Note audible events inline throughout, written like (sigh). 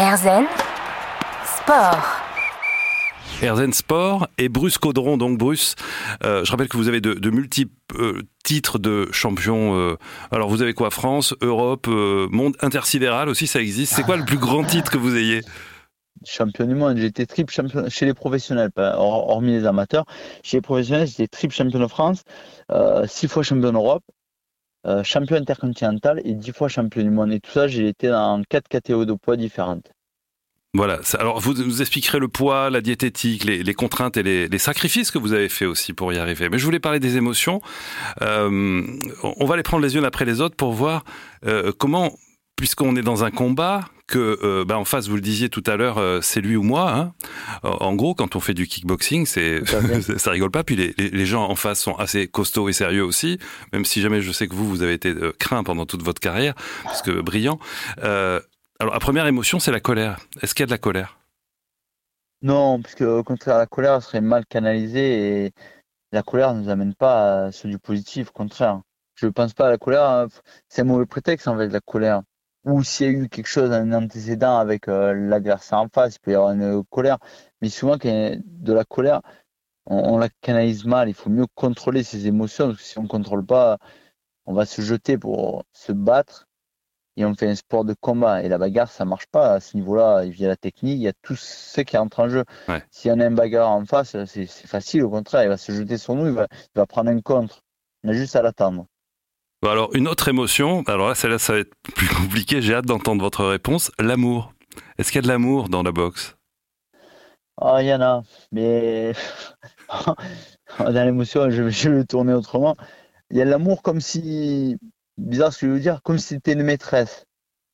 Erzen Sport. Erzen Sport et Bruce Caudron. Donc Bruce, euh, je rappelle que vous avez de, multiples euh, titres de champion. Euh, alors vous avez quoi France, Europe, monde intersidéral aussi, ça existe. C'est quoi le plus grand titre que vous ayez? Champion du monde. J'étais triple champion chez les professionnels, hormis les amateurs. Chez les professionnels, j'étais triple champion de France, six fois champion d'Europe, champion intercontinental et dix fois champion du monde. Et tout ça, j'ai été dans quatre catégories de poids différentes. Voilà. Alors, vous nous expliquerez le poids, la diététique, les, contraintes et les, sacrifices que vous avez fait aussi pour y arriver. Mais je voulais parler des émotions. Euh, on va les prendre les unes après les autres pour voir euh, comment, puisqu'on est dans un combat, que euh, bah, en face, vous le disiez tout à l'heure, c'est lui ou moi. Hein. En gros, quand on fait du kickboxing, c'est (laughs) ça rigole pas. Puis les, les, gens en face sont assez costauds et sérieux aussi. Même si jamais je sais que vous, vous avez été craint pendant toute votre carrière, parce que brillant. Alors, la première émotion, c'est la colère. Est-ce qu'il y a de la colère? Non, parce qu'au contraire, la colère serait mal canalisée et la colère ne nous amène pas à du positif, au contraire. Je ne pense pas à la colère, hein. c'est un mauvais prétexte en fait, la colère. Ou s'il y a eu quelque chose, un antécédent avec euh, l'adversaire en face, il peut y avoir une colère. Mais souvent, quand il y a de la colère, on, la canalise mal. Il faut mieux contrôler ses émotions, parce que si on ne contrôle pas, on va se jeter pour se battre et on fait un sport de combat. Et la bagarre, ça marche pas à ce niveau-là. Il y a la technique, il y a tout ce qui entre en jeu. Si on a un bagarre en face, c'est facile. Au contraire, il va se jeter sur nous, il va, prendre un contre. On a juste à l'attendre. Alors, une autre émotion, alors là, celle-là, ça va être (laughs) plus compliqué. J'ai hâte d'entendre votre réponse. L'amour. Est-ce qu'il y a de l'amour dans la boxe? Ah, il y en a. Mais (laughs) dans l'émotion, je vais le tourner autrement. Il y a l'amour comme si bizarre ce que je veux dire, comme si c'était une maîtresse.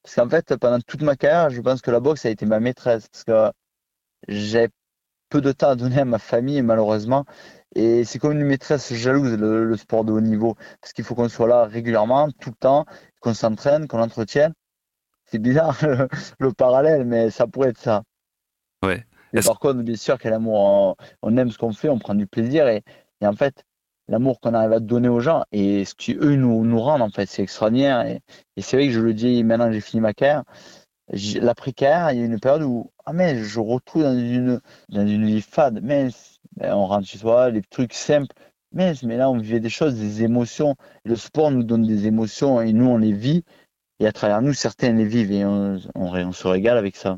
Parce qu'en fait, pendant toute ma carrière, je pense que la boxe a été ma maîtresse. Parce que j'ai peu de temps à donner à ma famille, malheureusement. Et c'est comme une maîtresse jalouse, le, sport de haut niveau. Parce qu'il faut qu'on soit là régulièrement, tout le temps, qu'on s'entraîne, qu'on entretienne. C'est bizarre (laughs) le, parallèle, mais ça pourrait être ça. Ouais. Et par contre, bien sûr, quel amour, on, aime ce qu'on fait, on prend du plaisir. Et, et en fait, l'amour qu'on arrive à donner aux gens et ce qu'eux nous, nous rendent, en fait, c'est extraordinaire. Et, c'est vrai que je le dis maintenant que j'ai fini ma carrière, l'après-carrière, il y a une période où ah mais je retrouve dans une, dans une vie fade, mais on rentre chez soi, les trucs simples, mais, mais là on vivait des choses, des émotions. le sport nous donne des émotions et nous on les vit. Et à travers nous, certains les vivent et on, on, on se régale avec ça.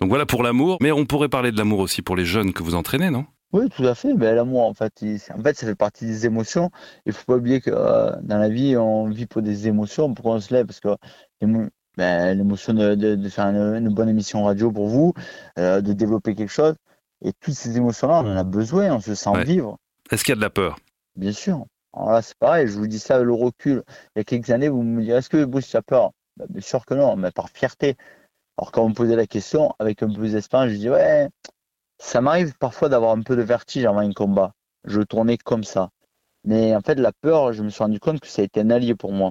Donc voilà pour l'amour, mais on pourrait parler de l'amour aussi pour les jeunes que vous entraînez, non? Oui, tout à fait. Ben, l'amour, en fait, en fait, ça fait partie des émotions. Il faut pas oublier que euh, dans la vie, on vit pour des émotions. Pourquoi on se lève? Parce que ben, l'émotion de, faire une, bonne émission radio pour vous, euh, de développer quelque chose. Et toutes ces émotions-là, on en a besoin. On se sent vivre. Est-ce qu'il y a de la peur? Bien sûr. Alors là, c'est pareil. Je vous dis ça, le recul. Il y a quelques années, vous me direz est-ce que Bruce, tu as peur? Ben, Bien sûr que non, mais par fierté. Alors, quand vous me posez la question, avec un peu d'espoir, je dis ouais, ça m'arrive parfois d'avoir un peu de vertige avant un combat. Je tournais comme ça. Mais en fait, la peur, je me suis rendu compte que ça a été un allié pour moi.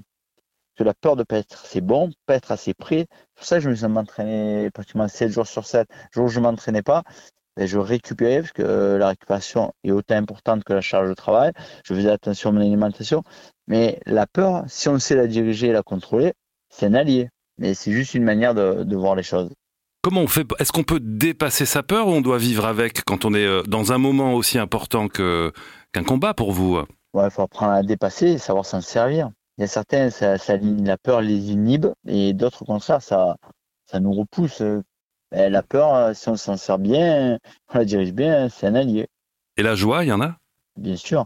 Que la peur de ne pas être assez bon, pas être assez prêt. Pour ça, je me suis entraîné pratiquement 7 jours sur 7. Le jour où je ne m'entraînais pas, ben, je récupérais parce que euh, la récupération est autant importante que la charge de travail. Je faisais attention à mon alimentation. Mais la peur, si on sait la diriger et la contrôler, c'est un allié. Mais c'est juste une manière de voir les choses. Comment on fait Est-ce qu'on peut dépasser sa peur ou on doit vivre avec quand on est euh, dans un moment aussi important qu'un combat pour vous? Ouais, il faut apprendre à dépasser, savoir s'en servir. Il y a certains, ça, la peur les inhibe, et d'autres, au contraire, ça, ça nous repousse. Ben, la peur, si on s'en sert bien, on la dirige bien, c'est un allié. Et la joie, il y en a? Bien sûr.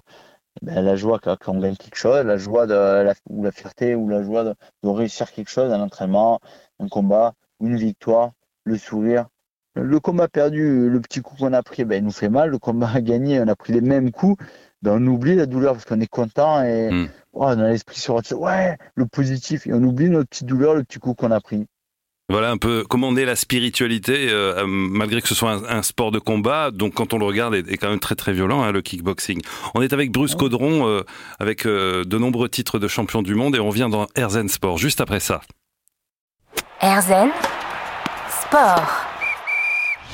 Ben, la joie quand, on gagne quelque chose, la joie de la, ou la fierté, ou la joie de, de réussir quelque chose, un entraînement, un combat, une victoire, le sourire. Le combat perdu, le petit coup qu'on a pris, ben, il nous fait mal. Le combat gagné, on a pris les mêmes coups. Ben, on oublie la douleur parce qu'on est content et hmm. oh, on a l'esprit sur ouais, le positif. Et on oublie notre petite douleur, le petit coup qu'on a pris. Voilà un peu comment est la spiritualité, euh, malgré que ce soit un, sport de combat, donc quand on le regarde, est, est quand même très très violent, hein, le kickboxing. On est avec Bruce ah Caudron, euh, avec euh, de nombreux titres de champion du monde, et on vient dans Erzen Sport, juste après ça. Erzen Sport.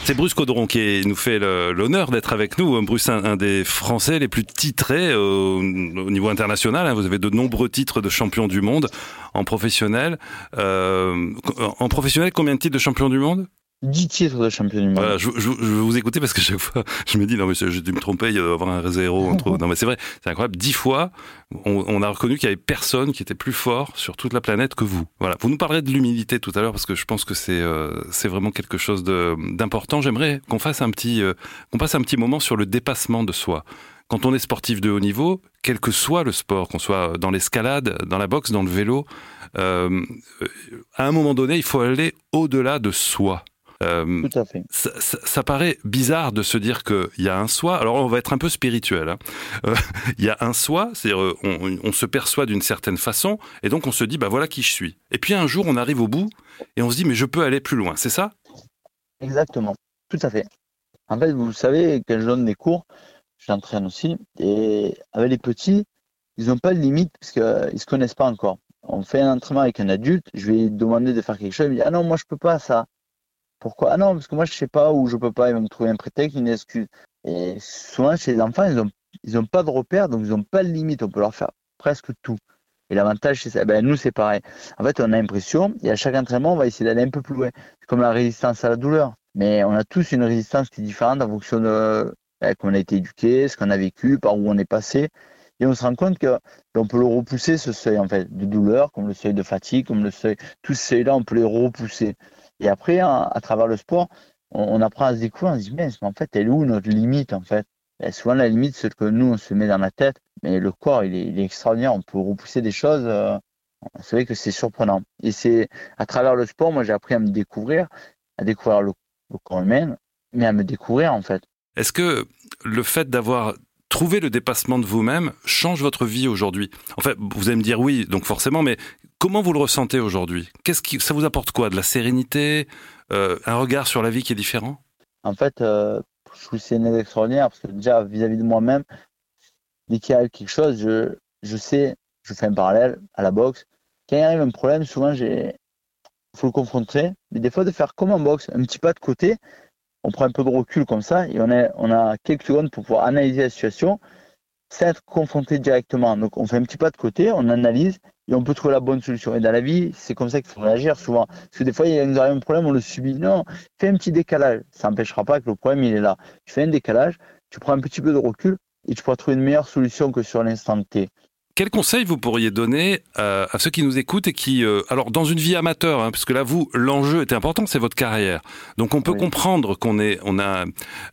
C'est Bruce Caudron qui nous fait l'honneur d'être avec nous. Bruce, un, des Français les plus titrés au, au niveau international. Hein. Vous avez de nombreux titres de champion du monde en professionnel. Euh, en professionnel, combien de titres de champion du monde? 10 titres de champion du monde. Je, je, je, vous écouter parce que chaque fois, (laughs) je me dis, non, mais dû me tromper, il y avoir un zéro. Entre... Non, mais c'est vrai, c'est incroyable. 10 fois, on, a reconnu qu'il y avait personne qui était plus fort sur toute la planète que vous. Voilà. Vous nous parlerez de l'humilité tout à l'heure parce que je pense que c'est euh, vraiment quelque chose d'important. J'aimerais qu'on fasse un petit, euh, qu'on passe un petit moment sur le dépassement de soi. Quand on est sportif de haut niveau, quel que soit le sport, qu'on soit dans l'escalade, dans la boxe, dans le vélo, euh, à un moment donné, il faut aller au-delà de soi. Euh, Tout à fait. Ça, ça, ça, paraît bizarre de se dire qu'il y a un soi. Alors on va être un peu spirituel. Hein. Euh, il (laughs) y a un soi, c'est-à-dire euh, on, on, se perçoit d'une certaine façon, et donc on se dit bah voilà qui je suis. Et puis un jour on arrive au bout et on se dit mais je peux aller plus loin. C'est ça? Exactement. Tout à fait. En fait, vous savez, quand je donne des cours, j'entraîne aussi, et avec les petits, ils n'ont pas de limite parce qu'ils ne se connaissent pas encore. On fait un entraînement avec un adulte, je vais lui demander de faire quelque chose, il me dit ah non moi je peux pas ça. Pourquoi? Ah non, parce que moi, je sais pas ou je peux pas. Ils vont me trouver un prétexte, une excuse. Et souvent, chez les enfants, ils ont, ils ont pas de repères, donc ils n'ont pas de limite. On peut leur faire presque tout. Et l'avantage, c'est ça. Ben, nous, c'est pareil. En fait, on a l'impression, et à chaque entraînement, on va essayer d'aller un peu plus loin. C'est comme la résistance à la douleur. Mais on a tous une résistance qui est différente en fonction de ben, comment on a été éduqué, ce qu'on a vécu, par où on est passé. Et on se rend compte que ben, on peut le repousser, ce seuil en fait, de douleur, comme le seuil de fatigue, comme le seuil. Tous ces seuils-là, on peut les repousser. Et après, à, à travers le sport, on, apprend à se découvrir, on se dit, mais en fait, elle est où notre limite en fait? Et Souvent, la limite, c'est que nous, on se met dans la tête, mais le corps, il est, extraordinaire, on peut repousser des choses. Euh, c'est vrai que c'est surprenant. Et c'est à travers le sport, moi, j'ai appris à me découvrir, à découvrir le corps humain, mais à me découvrir en fait. Est-ce que le fait d'avoir trouvé le dépassement de vous-même change votre vie aujourd'hui? En fait, vous allez me dire oui, donc forcément, mais Comment vous le ressentez aujourd'hui? Qu'est-ce qui ça vous apporte quoi? De la sérénité, euh, un regard sur la vie qui est différent? En fait, euh, je trouve c'est extraordinaire parce que déjà vis-à-vis -vis de moi-même, dès qu'il y a quelque chose, je, je sais, je fais un parallèle à la boxe. Quand il arrive un problème, souvent j'ai faut le confronter, mais des fois de faire comme en boxe, un petit pas de côté, on prend un peu de recul comme ça et on a, on a quelques secondes pour pouvoir analyser la situation sans être confronté directement. Donc on fait un petit pas de côté, on analyse et on peut trouver la bonne solution. Et dans la vie, c'est comme ça qu'il faut réagir souvent. Parce que des fois, il nous arrive un problème, on le subit. Non, fais un petit décalage. Ça n'empêchera pas que le problème, il est là. Tu fais un décalage, tu prends un petit peu de recul et tu pourras trouver une meilleure solution que sur l'instant T. Quel conseil vous pourriez donner à, à, ceux qui nous écoutent et qui, euh, alors dans une vie amateur, hein, parce que là vous, l'enjeu est important, c'est votre carrière. Donc on peut oui. comprendre qu'on est, on a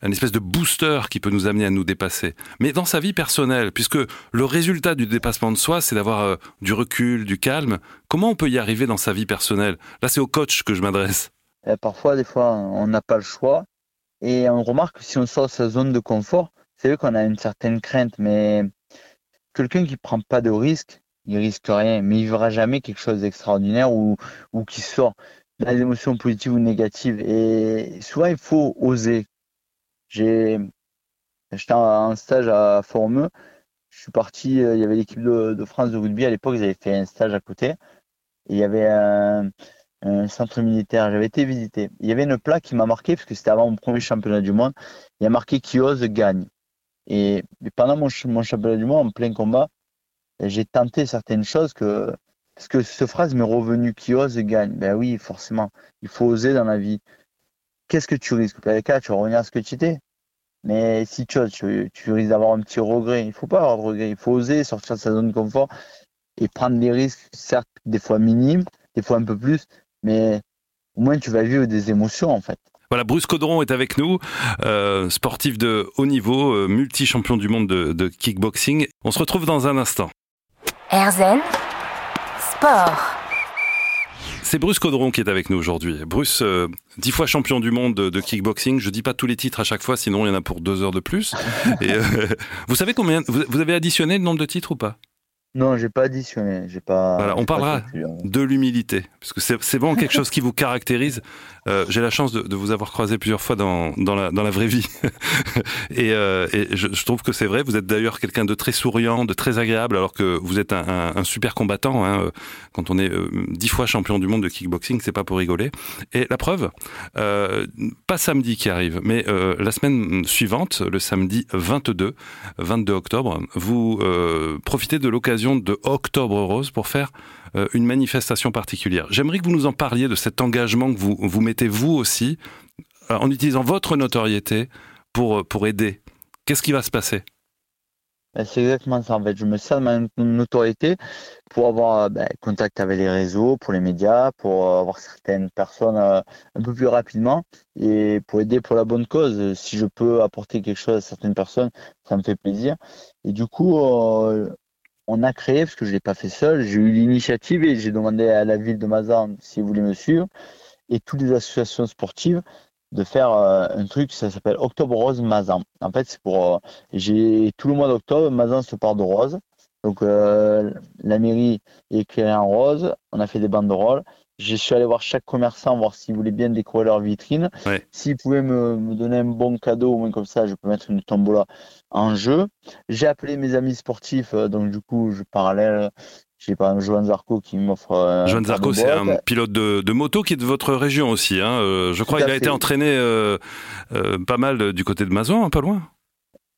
une espèce de booster qui peut nous amener à nous dépasser. Mais dans sa vie personnelle, puisque le résultat du dépassement de soi, c'est d'avoir euh, du recul, du calme. Comment on peut y arriver dans sa vie personnelle? Là, c'est au coach que je m'adresse. Parfois, des fois, on n'a pas le choix et on remarque que si on sort de sa zone de confort, c'est vrai qu'on a une certaine crainte, mais quelqu'un qui prend pas de risque, il risque rien, mais il verra jamais quelque chose d'extraordinaire ou, qui sort des émotions positives ou négatives. Et souvent, il faut oser. J'ai, j'étais en stage à Formeux. Je suis parti, euh, il y avait l'équipe de, France de rugby à l'époque, ils avaient fait un stage à côté. Et il y avait un, un centre militaire, j'avais été visité. Il y avait une plaque qui m'a marqué, parce que c'était avant mon premier championnat du monde. Il y a marqué qui ose gagne. Et pendant mon, mon championnat du monde, en plein combat, j'ai tenté certaines choses que. Parce que cette phrase m'est revenue qui ose gagne. Ben oui, forcément. Il faut oser dans la vie. Qu'est-ce que tu risques? Peut-être cas, tu vas revenir à ce que tu étais. Mais si tu oses, tu, tu risques d'avoir un petit regret. Il ne faut pas avoir de regret. Il faut oser sortir de sa zone de confort et prendre des risques, certes, des fois minimes, des fois un peu plus, mais au moins tu vas vivre des émotions en fait. Voilà, Bruce Caudron est avec nous, euh, sportif de haut niveau, euh, multi-champion du monde de, de, kickboxing. On se retrouve dans un instant. Erzen Sport. C'est Bruce Caudron qui est avec nous aujourd'hui. Bruce, euh, dix fois champion du monde de, de, kickboxing. Je dis pas tous les titres à chaque fois, sinon il y en a pour deux heures de plus. Et, (laughs) vous savez combien vous, vous avez additionné le nombre de titres ou pas? Non, j'ai pas additionné. J'ai pas. Voilà, on parlera hein. de l'humilité, parce que c'est c'est vraiment quelque chose qui vous caractérise. Euh, J'ai la chance de, de vous avoir croisé plusieurs fois dans, dans, la, dans la vraie vie, (laughs) et, euh, et je, je trouve que c'est vrai. Vous êtes d'ailleurs quelqu'un de très souriant, de très agréable, alors que vous êtes un, un, un super combattant. Hein. Quand on est euh, dix fois champion du monde de kickboxing, c'est pas pour rigoler. Et la preuve, euh, pas samedi qui arrive, mais euh, la semaine suivante, le samedi 22, 22 octobre, vous euh, profitez de l'occasion de Octobre Rose pour faire euh, une manifestation particulière. J'aimerais que vous nous en parliez de cet engagement que vous, vous mettez vous aussi euh, en utilisant votre notoriété pour, euh, pour aider. Qu'est-ce qui va se passer? Ben, C'est exactement ça. En fait, je me sers de ma notoriété pour avoir ben, contact avec les réseaux, pour les médias, pour avoir certaines personnes un peu plus rapidement et pour aider pour la bonne cause. Si je peux apporter quelque chose à certaines personnes, ça me fait plaisir. Et du coup, on a créé, parce que je l'ai pas fait seul, j'ai eu l'initiative et j'ai demandé à la ville de Mazan s'ils voulaient me suivre et toutes les associations sportives de faire euh, un truc, ça s'appelle Octobre Rose Mazan. En fait, c'est pour, euh, j'ai tout le mois d'octobre, Mazan se part de rose. Donc euh, la mairie est éclairée en rose, on a fait des banderoles. Je suis allé voir chaque commerçant, voir s'ils voulaient bien décorer leur vitrine. Ouais. S'ils pouvaient me, me donner un bon cadeau, au moins comme ça, je peux mettre une tombola en jeu. J'ai appelé mes amis sportifs, euh, donc du coup, je parallèle. J'ai par exemple Johan Zarco qui m'offre. euh, Johan Zarco, c'est un pilote de, de moto qui est de votre région aussi. Hein. Euh, je crois qu'il a fait. été entraîné euh, euh, pas mal du côté de Mazan, hein, pas loin.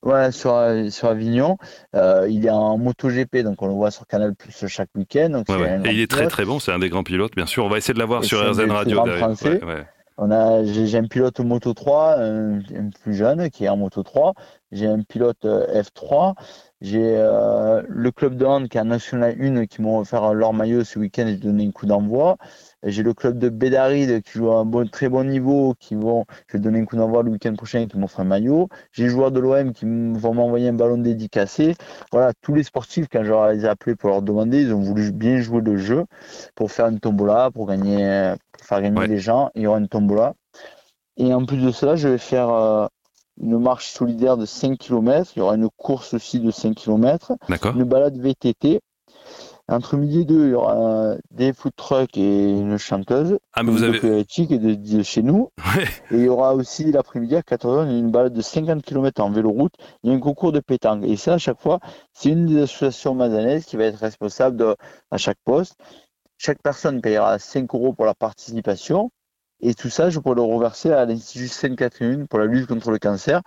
Ouais, sur, sur Avignon. Euh, il est en MotoGP, donc on le voit sur Canal Plus chaque week-end. Donc Ouais, c'est ouais. un Et il est très très bon, c'est un des grands pilotes, bien sûr. On va essayer de l'avoir sur RZN Radio. Français. Ouais. On a, j'ai j'ai un pilote Moto 3, un, un plus jeune qui est en Moto 3. J'ai un pilote euh, F3. J'ai euh, le club de hand qui est en National 1 qui m'ont offert leur maillot ce week-end. J'ai donné un coup d'envoi. Et J'ai le club de Bédaride qui joue à un bon, très bon niveau, qui vont, je vais donner un coup d'envoi le week-end prochain, qui m'offre un maillot. J'ai les joueurs de l'OM qui vont m'envoyer un ballon dédicacé. Voilà, tous les sportifs, quand je les ai appelés pour leur demander, ils ont voulu bien jouer le jeu pour faire une tombola, pour gagner, euh, pour faire gagner Ouais. les gens. Il y aura une tombola. Et en plus de cela, je vais faire euh, une marche solidaire de 5 km. Il y aura une course aussi de 5 km, une balade VTT. Entre midi et deux, il y aura des food trucks et une chanteuse Ah, mais vous de avez. Poétique et de, de chez nous. Ouais. Et il y aura aussi l'après-midi à 14h une balade de 50 km en vélo-route. Il y a un concours de pétanque. Et ça, à chaque fois, c'est une des associations mazanaises qui va être responsable de, à chaque poste. Chaque personne payera 5 euros pour la participation. Et tout ça, je pourrais le reverser à l'Institut Sainte-Catherine pour la lutte contre le cancer.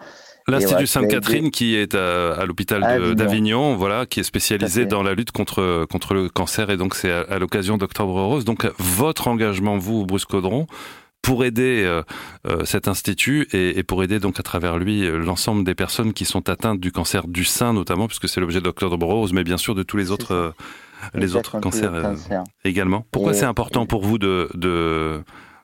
L'Institut Sainte-Catherine qui est à, à l'hôpital d'Avignon, voilà, qui est spécialisé dans la lutte contre contre le cancer et donc c'est à, à l'occasion d'Octobre Rose. Donc votre engagement, vous, Bruce Caudron, pour aider euh, euh, cet institut et, et pour aider donc à travers lui euh, l'ensemble des personnes qui sont atteintes du cancer du sein notamment, puisque c'est l'objet d'Octobre Rose, mais bien sûr de tous les autres les autres cancers le cancer. également. Pourquoi c'est important pour vous de, de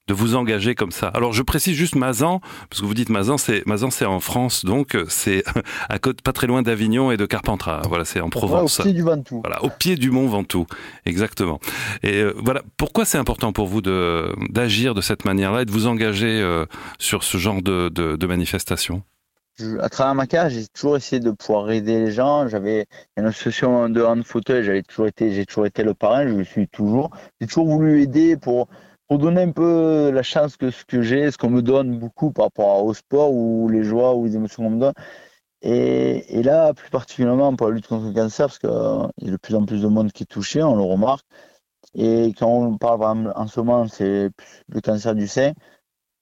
de vous engager comme ça. Alors je précise juste Mazan, parce que vous dites Mazan, c'est Mazan, c'est en France, donc c'est (laughs) à côté, pas très loin d'Avignon et de Carpentras. Voilà, c'est en Ouais, Provence. au pied du Ventoux. Voilà, au pied du mont Ventoux, exactement. Et euh, voilà, pourquoi c'est important pour vous de d'agir de cette manière-là et de vous engager euh, sur ce genre de, de, de manifestation? Je- à travers ma carrière, j'ai toujours essayé de pouvoir aider les gens. J'avais une association de hand fauteuil, j'avais toujours été, j'ai toujours été le parrain, je le suis toujours. J'ai toujours voulu aider pour, pour donner un peu la chance que ce que j'ai, ce qu'on me donne beaucoup par rapport au sport ou les joies ou les émotions qu'on me donne. Et, là, plus particulièrement pour la lutte contre le cancer, parce qu'il y a de plus en plus de monde qui est touché, on le remarque. Et quand on parle en ce moment, c'est le cancer du sein.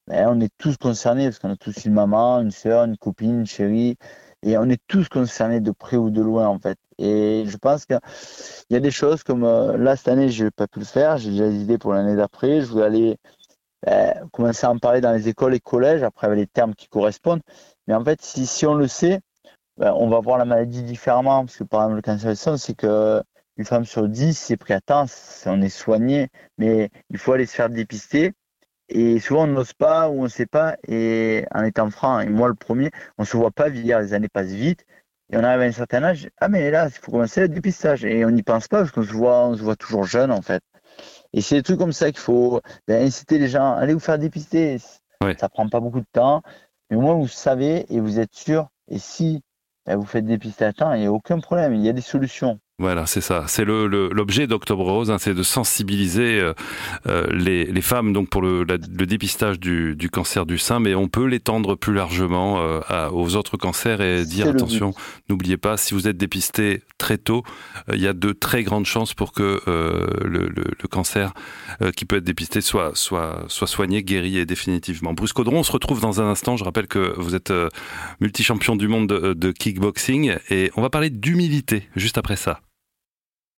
Ben, on est tous concernés parce qu'on a tous une maman, une soeur, une copine, une chérie, et on est tous concernés de près ou de loin en fait. Et je pense qu'il y a des choses comme euh, là cette année, je n'ai pas pu le faire, j'ai déjà des idées pour l'année d'après. Je voulais aller ben, commencer à en parler dans les écoles et collèges, après avec les termes qui correspondent. Mais en fait, si, on le sait, ben, on va voir la maladie différemment. Parce que par exemple, le cancer du sein, c'est que une femme sur dix, c'est pris à temps, on est soigné, mais il faut aller se faire dépister. Et souvent, on n'ose pas ou on ne sait pas. Et en étant franc, et moi le premier, on se voit pas vieillir, les années passent vite. Et on arrive à un certain âge, ah mais là, il faut commencer le dépistage. Et on n'y pense pas parce qu'on se voit, on se voit toujours jeune en fait. Et c'est des trucs comme ça qu'il faut ben, inciter les gens, allez vous faire dépister. Ouais. Ça prend pas beaucoup de temps. Mais au moins, vous savez et vous êtes sûr. Et si ben, vous faites dépister à temps, il n'y a aucun problème. Il y a des solutions. Voilà, c'est ça. C'est l'objet d'Octobre Rose, hein, c'est de sensibiliser euh, euh, les, les, femmes donc pour le, le dépistage du, du, cancer du sein, mais on peut l'étendre plus largement euh, à, aux autres cancers et dire attention, n'oubliez pas, si vous êtes dépisté très tôt, il y a de très grandes chances pour que le, le, cancer qui peut être dépisté soit, soit, soit soigné, guéri et définitivement. Bruce Caudron, on se retrouve dans un instant. Je rappelle que vous êtes multi-champion du monde de, de kickboxing et on va parler d'humilité juste après ça.